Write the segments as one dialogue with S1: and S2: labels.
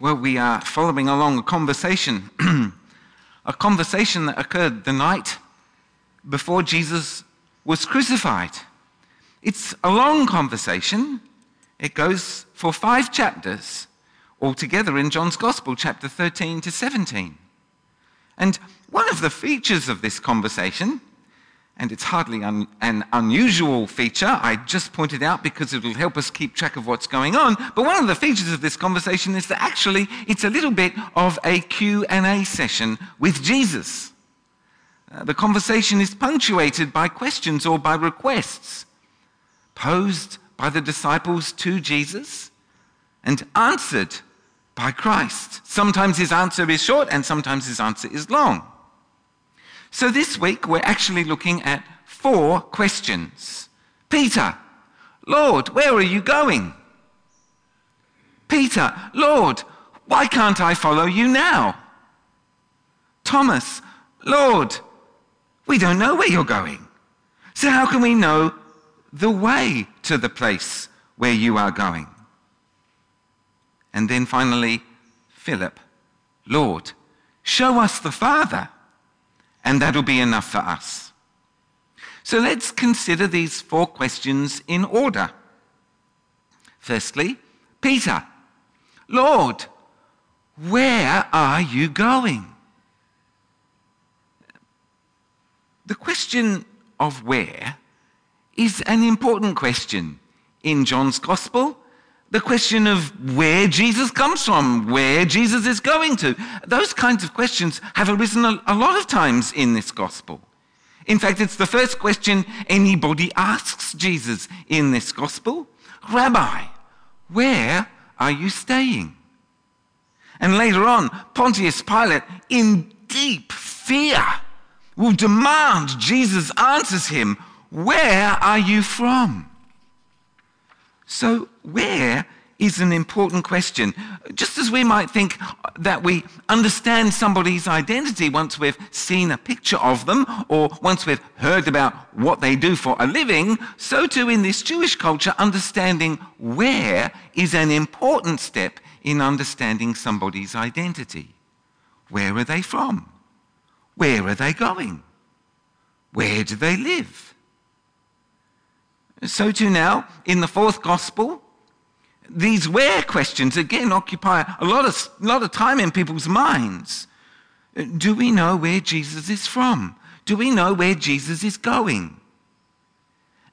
S1: Well, we are following along a conversation, a conversation that occurred the night before Jesus was crucified. It's a long conversation. It goes for five chapters altogether in John's Gospel, chapter 13 to 17. And one of the features of this conversation and it's hardly un- an unusual feature. I just pointed out because it'll help us keep track of what's going on. But one of the features of this conversation is that actually it's a little bit of a Q&A session with Jesus. Uh, the conversation is punctuated by questions or by requests posed by the disciples to Jesus and answered by Christ. Sometimes his answer is short and sometimes his answer is long. So this week we're actually looking at four questions. Peter, Lord, where are you going? Peter, Lord, why can't I follow you now? Thomas, Lord, we don't know where you're going. So how can we know the way to the place where you are going? And then finally, Philip, Lord, show us the Father and that'll be enough for us. So let's consider these four questions in order. Firstly, Peter, Lord, where are you going? The question of where is an important question in John's Gospel the question of where Jesus comes from, where Jesus is going to. Those kinds of questions have arisen a, lot of times in this gospel. In fact, it's the first question anybody asks Jesus in this gospel Rabbi, where are you staying? And later on, Pontius Pilate, in deep fear, will demand Jesus answers him, Where are you from? So, where is an important question. Just as we might think that we understand somebody's identity once we've seen a picture of them or once we've heard about what they do for a living, so too in this Jewish culture, understanding where is an important step in understanding somebody's identity. Where are they from? Where are they going? Where do they live? So too now, in the fourth gospel, these where questions again occupy a lot of, lot of time in people's minds. Do we know where Jesus is from? Do we know where Jesus is going?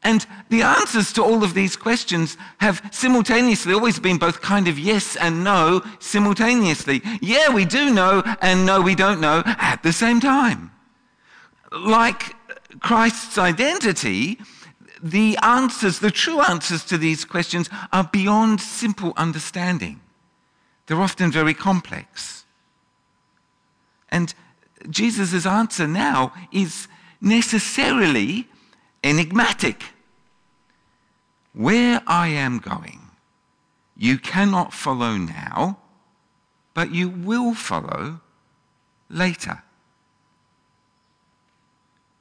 S1: And the answers to all of these questions have simultaneously always been both kind of yes and no simultaneously. Yeah, we do know, and no, we don't know at the same time. Like Christ's identity, the answers, the true answers to these questions are beyond simple understanding. They're often very complex. And Jesus' answer now is necessarily enigmatic. Where I am going, you cannot follow now, but you will follow later.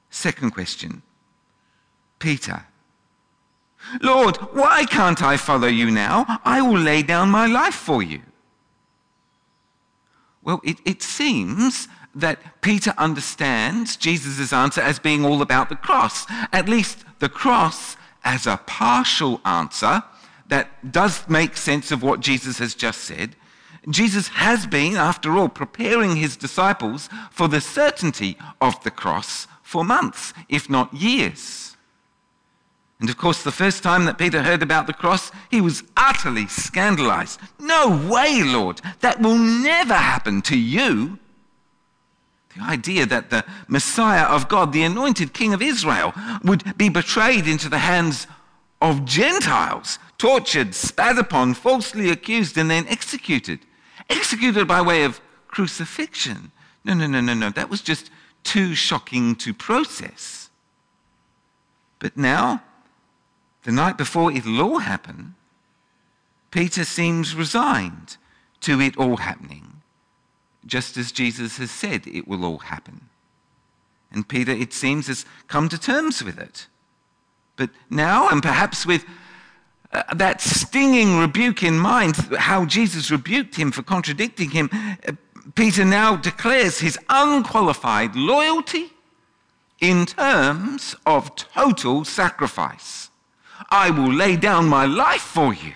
S1: Second question Peter. Lord, why can't I follow you now? I will lay down my life for you. Well, it, it seems that Peter understands Jesus' answer as being all about the cross, at least the cross as a partial answer that does make sense of what Jesus has just said. Jesus has been, after all, preparing his disciples for the certainty of the cross for months, if not years. And of course, the first time that Peter heard about the cross, he was utterly scandalized. No way, Lord, that will never happen to you. The idea that the Messiah of God, the anointed King of Israel, would be betrayed into the hands of Gentiles, tortured, spat upon, falsely accused, and then executed. Executed by way of crucifixion. No, no, no, no, no. That was just too shocking to process. But now, the night before it'll all happen, Peter seems resigned to it all happening, just as Jesus has said it will all happen. And Peter, it seems, has come to terms with it. But now, and perhaps with uh, that stinging rebuke in mind, how Jesus rebuked him for contradicting him, uh, Peter now declares his unqualified loyalty in terms of total sacrifice. I will lay down my life for you.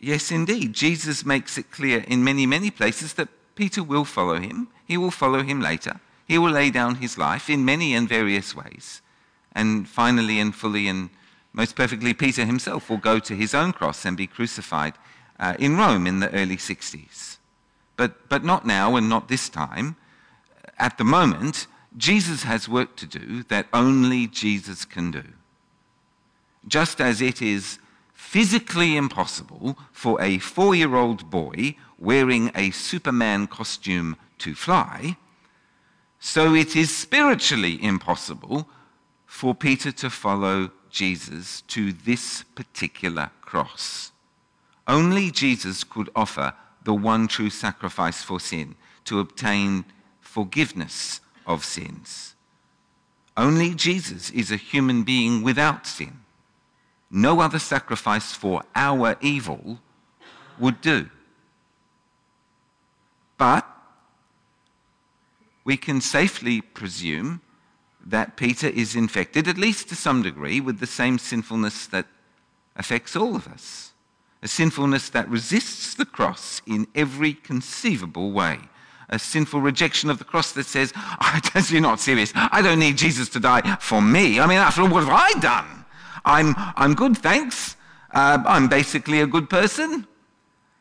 S1: Yes, indeed. Jesus makes it clear in many, many places that Peter will follow him. He will follow him later. He will lay down his life in many and various ways. And finally and fully and most perfectly, Peter himself will go to his own cross and be crucified uh, in Rome in the early 60s. But, but not now and not this time. At the moment, Jesus has work to do that only Jesus can do. Just as it is physically impossible for a four year old boy wearing a Superman costume to fly, so it is spiritually impossible for Peter to follow Jesus to this particular cross. Only Jesus could offer the one true sacrifice for sin to obtain forgiveness of sins. Only Jesus is a human being without sin. No other sacrifice for our evil would do. But we can safely presume that Peter is infected, at least to some degree, with the same sinfulness that affects all of us a sinfulness that resists the cross in every conceivable way. A sinful rejection of the cross that says, oh, You're not serious. I don't need Jesus to die for me. I mean, after all, what have I done? I'm, I'm good, thanks. Uh, I'm basically a good person.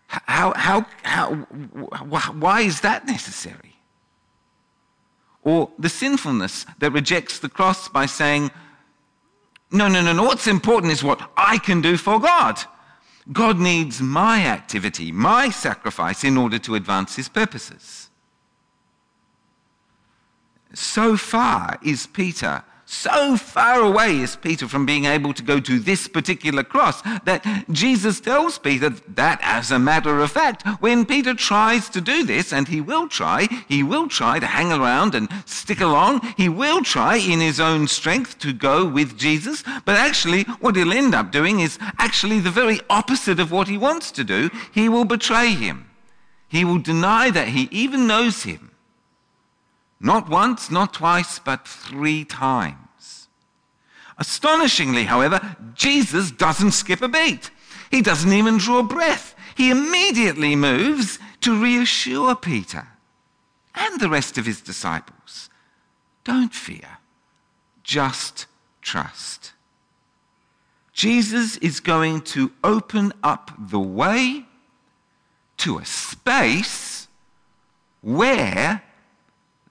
S1: How, how, how, why is that necessary? Or the sinfulness that rejects the cross by saying, no, no, no, no, what's important is what I can do for God. God needs my activity, my sacrifice, in order to advance his purposes. So far is Peter so far away is Peter from being able to go to this particular cross that Jesus tells Peter that, as a matter of fact, when Peter tries to do this, and he will try, he will try to hang around and stick along, he will try in his own strength to go with Jesus, but actually, what he'll end up doing is actually the very opposite of what he wants to do. He will betray him, he will deny that he even knows him. Not once, not twice, but three times. Astonishingly, however, Jesus doesn't skip a beat. He doesn't even draw breath. He immediately moves to reassure Peter and the rest of his disciples. Don't fear, just trust. Jesus is going to open up the way to a space where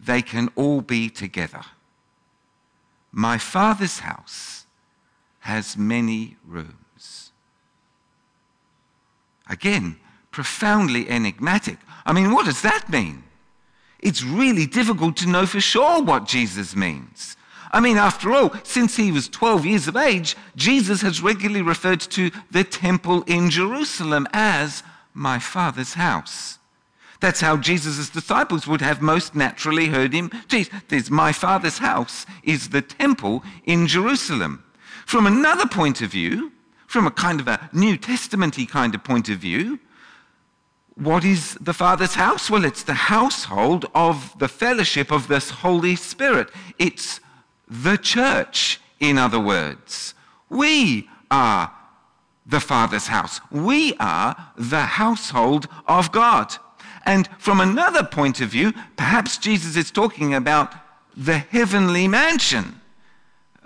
S1: they can all be together. My Father's house has many rooms. Again, profoundly enigmatic. I mean, what does that mean? It's really difficult to know for sure what Jesus means. I mean, after all, since he was 12 years of age, Jesus has regularly referred to the temple in Jerusalem as my Father's house. That's how Jesus' disciples would have most naturally heard him teach. my Father's house is the temple in Jerusalem. From another point of view, from a kind of a New Testamenty kind of point of view, what is the Father's house? Well, it's the household of the fellowship of this Holy Spirit. It's the church, in other words. We are the Father's house. We are the household of God. And from another point of view, perhaps Jesus is talking about the heavenly mansion,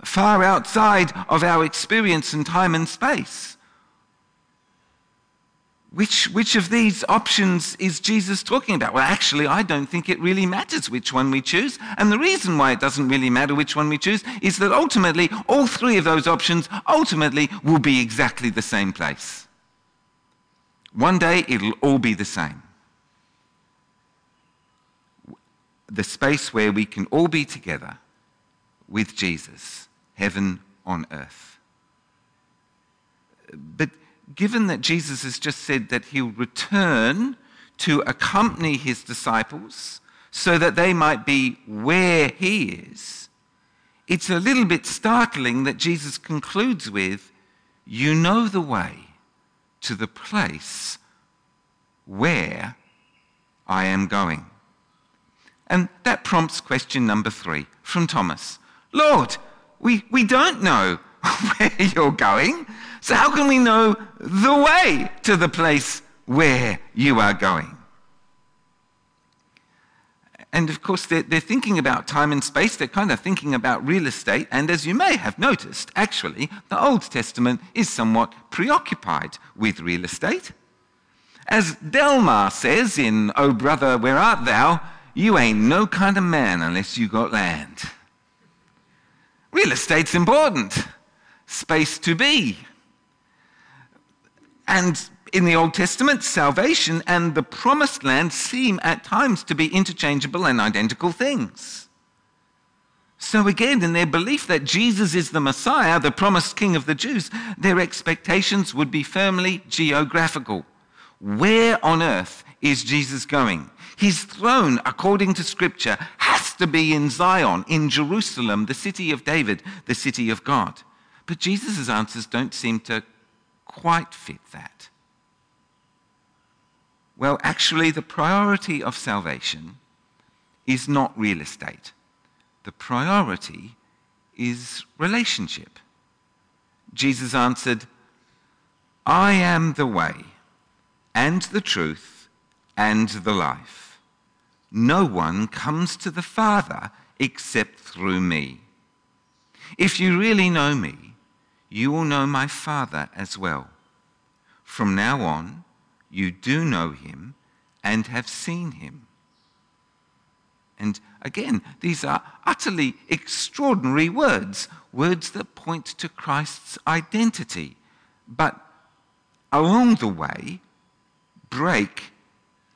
S1: far outside of our experience in time and space. Which, which of these options is Jesus talking about? Well, actually, I don't think it really matters which one we choose. And the reason why it doesn't really matter which one we choose is that ultimately, all three of those options ultimately will be exactly the same place. One day, it'll all be the same. The space where we can all be together with Jesus, heaven on earth. But given that Jesus has just said that he'll return to accompany his disciples so that they might be where he is, it's a little bit startling that Jesus concludes with, You know the way to the place where I am going. And that prompts question number three from Thomas Lord, we, we don't know where you're going, so how can we know the way to the place where you are going? And of course, they're, they're, thinking about time and space. They're kind of thinking about real estate. And as you may have noticed, actually, the Old Testament is somewhat preoccupied with real estate. As Delmar says in O Brother, Where Art Thou? You ain't no kind of man unless you got land. Real estate's important. Space to be. And in the Old Testament, salvation and the promised land seem at times to be interchangeable and identical things. So, again, in their belief that Jesus is the Messiah, the promised King of the Jews, their expectations would be firmly geographical. Where on earth is Jesus going? His throne, according to Scripture, has to be in Zion, in Jerusalem, the city of David, the city of God. But Jesus' answers don't seem to quite fit that. Well, actually, the priority of salvation is not real estate. The priority is relationship. Jesus answered, I am the way and the truth and the life. No one comes to the Father except through me. If you really know me, you will know my Father as well. From now on, you do know him and have seen him. And again, these are utterly extraordinary words, words that point to Christ's identity, but along the way break,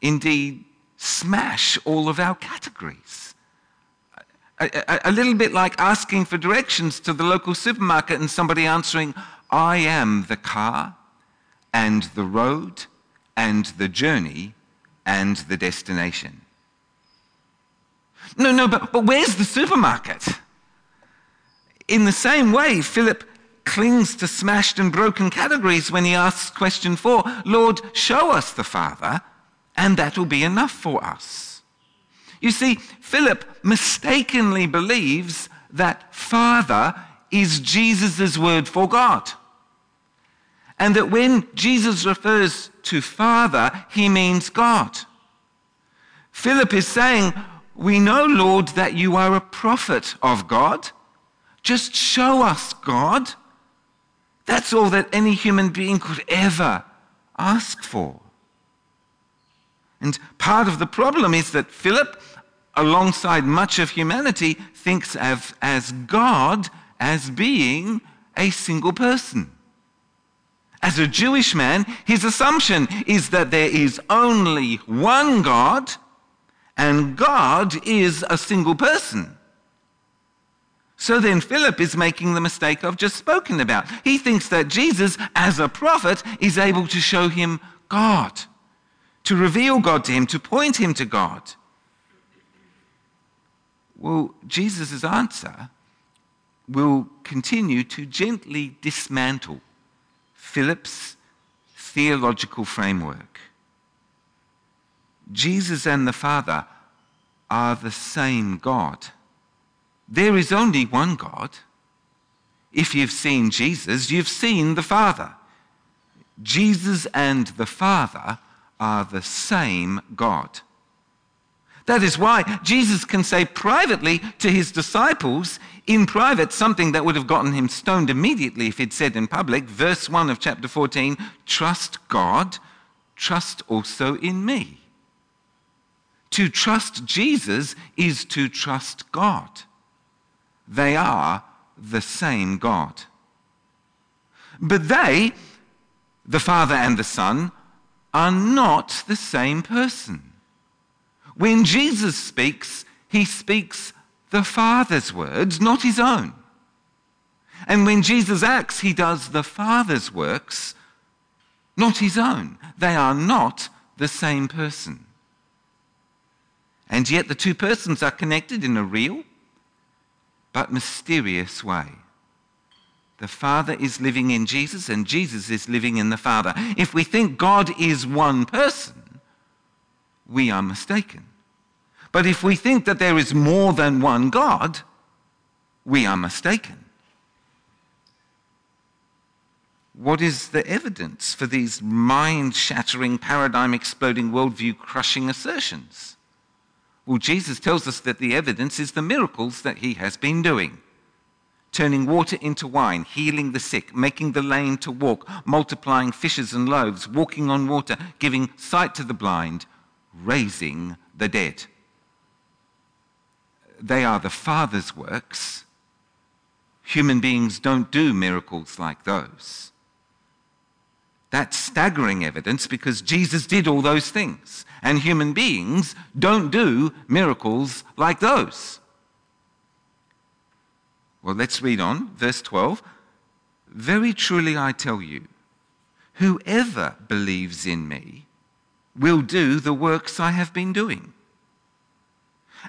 S1: indeed smash all of our categories. A, a, a, little bit like asking for directions to the local supermarket and somebody answering, I am the car and the road and the journey and the destination. No, no, but, but where's the supermarket? In the same way, Philip clings to smashed and broken categories when he asks question four Lord, show us the Father, and that will be enough for us. You see, Philip mistakenly believes that Father is Jesus' word for God. And that when Jesus refers to Father, he means God. Philip is saying, We know, Lord, that you are a prophet of God. Just show us God. That's all that any human being could ever ask for. And part of the problem is that Philip, alongside much of humanity, thinks of as God as being a single person. As a Jewish man, his assumption is that there is only one God, and God is a single person. So then, Philip is making the mistake I've just spoken about. He thinks that Jesus, as a prophet, is able to show him God to reveal God to him, to point him to God? Well, Jesus' answer will continue to gently dismantle Philip's theological framework. Jesus and the Father are the same God. There is only one God. If you've seen Jesus, you've seen the Father. Jesus and the Father are the same God. That is why Jesus can say privately to his disciples, in private, something that would have gotten him stoned immediately if he'd said in public, verse 1 of chapter 14 trust God, trust also in me. To trust Jesus is to trust God. They are the same God. But they, the Father and the Son, are not the same person. When Jesus speaks, he speaks the Father's words, not his own. And when Jesus acts, he does the Father's works, not his own. They are not the same person. And yet the two persons are connected in a real but mysterious way. The Father is living in Jesus, and Jesus is living in the Father. If we think God is one person, we are mistaken. But if we think that there is more than one God, we are mistaken. What is the evidence for these mind shattering, paradigm exploding, worldview crushing assertions? Well, Jesus tells us that the evidence is the miracles that he has been doing turning water into wine, healing the sick, making the lame to walk, multiplying fishes and loaves, walking on water, giving sight to the blind, raising the dead. They are the Father's works. Human beings don't do miracles like those. That's staggering evidence because Jesus did all those things, and human beings don't do miracles like those. Well, let's read on, verse 12. Very truly I tell you, whoever believes in me will do the works I have been doing.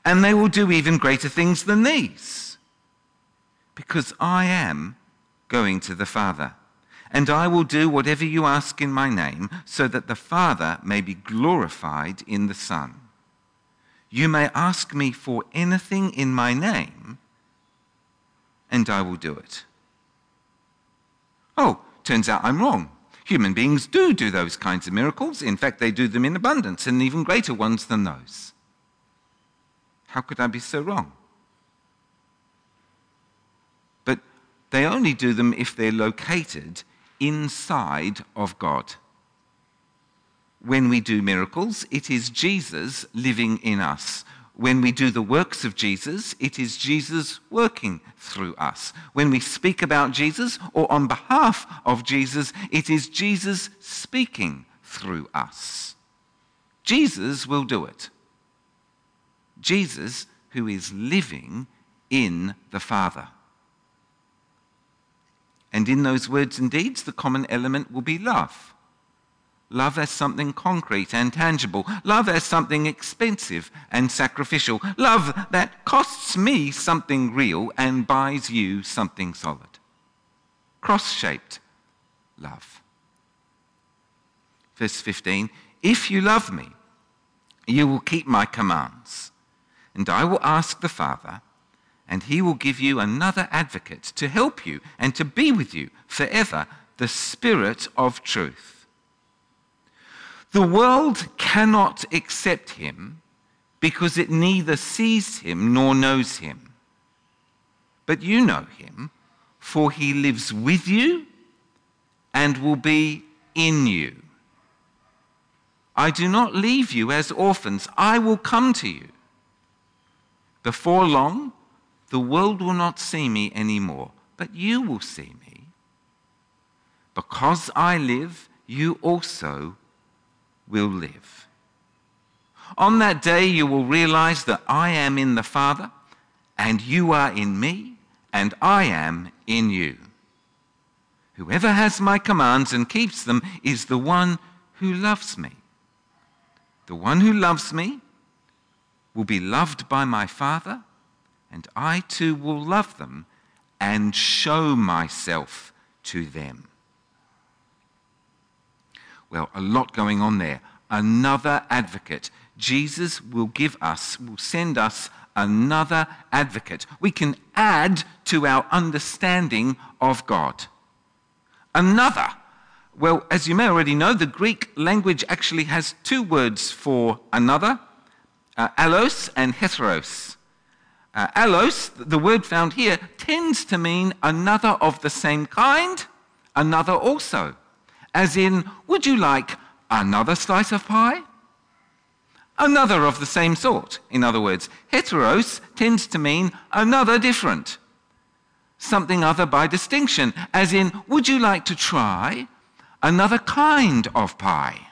S1: And they will do even greater things than these, because I am going to the Father. And I will do whatever you ask in my name, so that the Father may be glorified in the Son. You may ask me for anything in my name and I will do it. Oh, turns out I'm wrong. Human beings do do those kinds of miracles. In fact, they do them in abundance and even greater ones than those. How could I be so wrong? But they only do them if they're located inside of God. When we do miracles, it is Jesus living in us when we do the works of Jesus, it is Jesus working through us. When we speak about Jesus or on behalf of Jesus, it is Jesus speaking through us. Jesus will do it. Jesus, who is living in the Father. And in those words and deeds, the common element will be love. Love as something concrete and tangible. Love as something expensive and sacrificial. Love that costs me something real and buys you something solid. Cross shaped love. Verse 15 If you love me, you will keep my commands, and I will ask the Father, and he will give you another advocate to help you and to be with you forever, the Spirit of truth the world cannot accept him because it neither sees him nor knows him. But you know him, for he lives with you and will be in you. I do not leave you as orphans, I will come to you. Before long, the world will not see me anymore, but you will see me. Because I live, you also will live. On that day, you will realize that I am in the Father, and you are in me, and I am in you. Whoever has my commands and keeps them is the one who loves me. The one who loves me will be loved by my Father, and I too will love them and show myself to them. Well, a lot going on there. Another advocate. Jesus will give us, will send us another advocate. We can add to our understanding of God. Another. Well, as you may already know, the Greek language actually has two words for another uh, allos and heteros. Uh, allos, the word found here, tends to mean another of the same kind, another also. As in, would you like another slice of pie? Another of the same sort. In other words, heteros tends to mean another different. Something other by distinction, as in, would you like to try another kind of pie?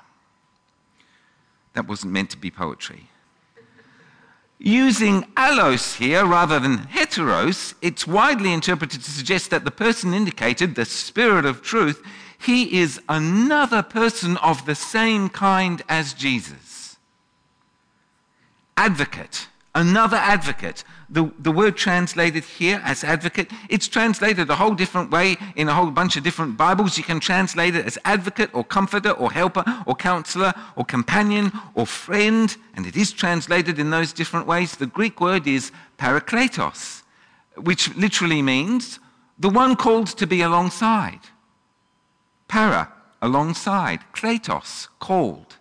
S1: That wasn't meant to be poetry. Using allos here rather than heteros, it's widely interpreted to suggest that the person indicated, the Spirit of truth, he is another person of the same kind as Jesus. Advocate, Another advocate. The, the word translated here as advocate, it's translated a whole different way in a whole bunch of different Bibles. You can translate it as advocate or comforter or helper or counselor or companion or friend, and it is translated in those different ways. The Greek word is parakletos, which literally means the one called to be alongside. Para, alongside. Kletos, called.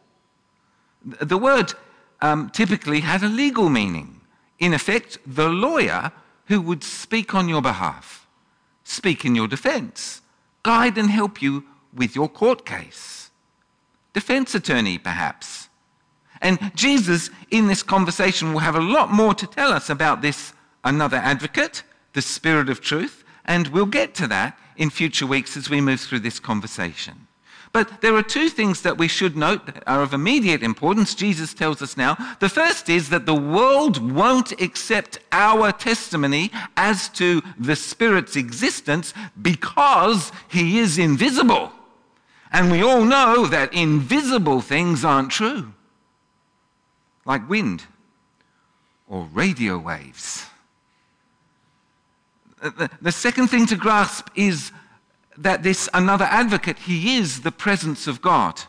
S1: The word um, typically had a legal meaning. In effect, the lawyer who would speak on your behalf, speak in your defense, guide and help you with your court case. Defense attorney, perhaps. And Jesus, in this conversation, will have a lot more to tell us about this another advocate, the Spirit of truth, and we'll get to that in future weeks as we move through this conversation. But there are two things that we should note that are of immediate importance. Jesus tells us now. The first is that the world won't accept our testimony as to the Spirit's existence because he is invisible. And we all know that invisible things aren't true, like wind or radio waves. The second thing to grasp is that this another advocate, he is the presence of God.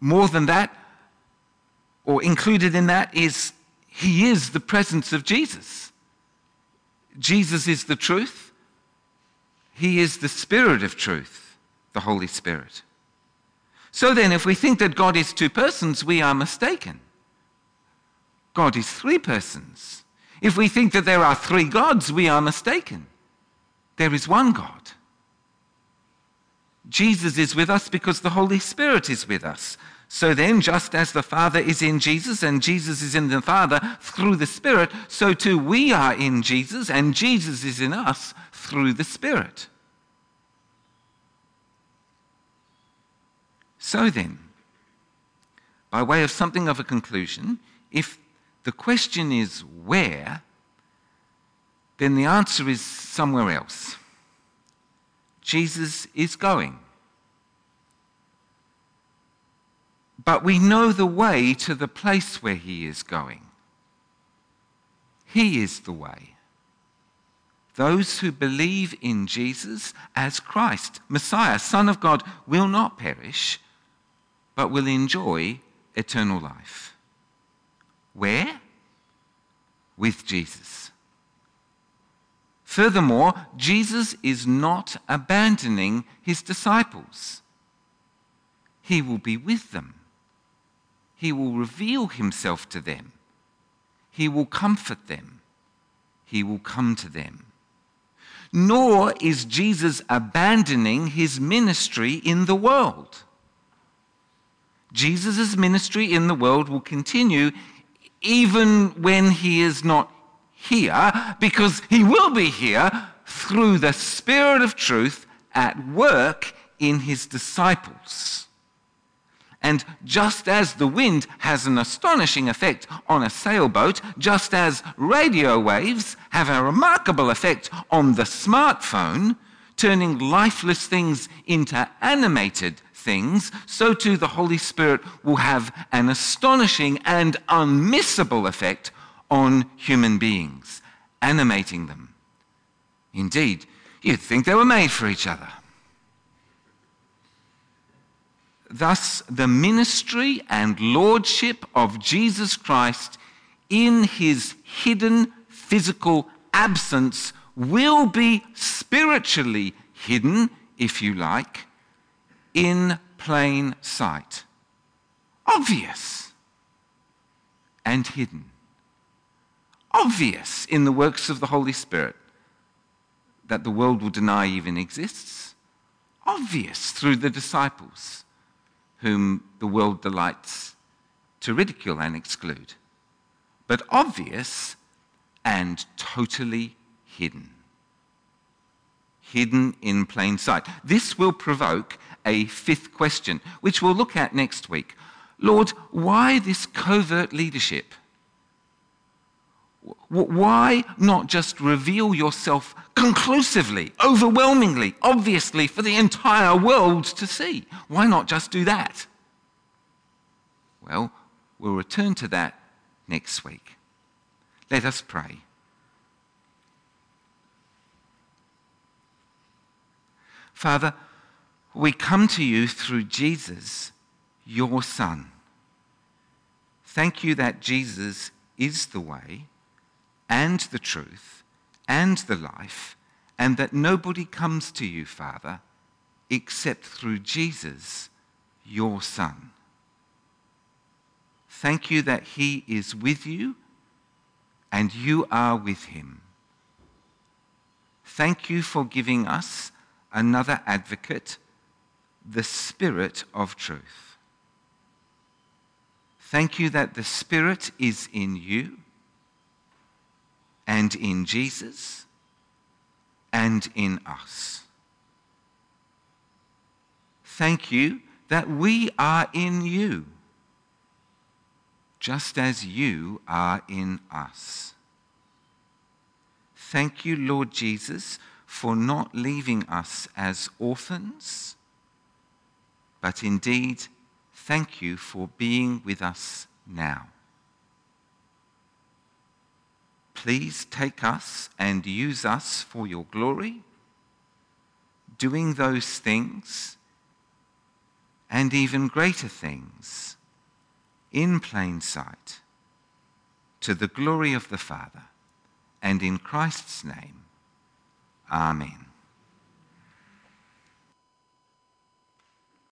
S1: More than that, or included in that, is he is the presence of Jesus. Jesus is the truth. He is the Spirit of truth, the Holy Spirit. So then, if we think that God is two persons, we are mistaken. God is three persons. If we think that there are three gods, we are mistaken. There is one God. Jesus is with us because the Holy Spirit is with us. So then, just as the Father is in Jesus and Jesus is in the Father through the Spirit, so too we are in Jesus and Jesus is in us through the Spirit. So then, by way of something of a conclusion, if the question is where, then the answer is somewhere else. Jesus is going. But we know the way to the place where he is going. He is the way. Those who believe in Jesus as Christ, Messiah, Son of God, will not perish, but will enjoy eternal life. Where? With Jesus. Furthermore, Jesus is not abandoning his disciples. He will be with them. He will reveal himself to them. He will comfort them. He will come to them. Nor is Jesus abandoning his ministry in the world. Jesus' ministry in the world will continue even when he is not here because he will be here through the Spirit of truth at work in his disciples. And just as the wind has an astonishing effect on a sailboat, just as radio waves have a remarkable effect on the smartphone, turning lifeless things into animated things, so too the Holy Spirit will have an astonishing and unmissable effect on human beings, animating them. Indeed, you'd think they were made for each other. Thus, the ministry and lordship of Jesus Christ in his hidden physical absence will be spiritually hidden, if you like, in plain sight. Obvious and hidden obvious in the works of the Holy Spirit that the world will deny even exists, obvious through the disciples whom the world delights to ridicule and exclude, but obvious and totally hidden. Hidden in plain sight. This will provoke a fifth question, which we'll look at next week. Lord, why this covert leadership? Why not just reveal yourself conclusively, overwhelmingly, obviously for the entire world to see? Why not just do that? Well, we'll return to that next week. Let us pray. Father, we come to you through Jesus, your Son. Thank you that Jesus is the way and the truth and the life, and that nobody comes to you, Father, except through Jesus, your Son. Thank you that he is with you and you are with him. Thank you for giving us another advocate, the Spirit of truth. Thank you that the Spirit is in you and in Jesus and in us. Thank you that we are in you, just as you are in us. Thank you, Lord Jesus for not leaving us as orphans, but indeed, thank you for being with us now. Please take us and use us for your glory, doing those things and even greater things in plain sight to the glory of the Father and in Christ's name. Amen.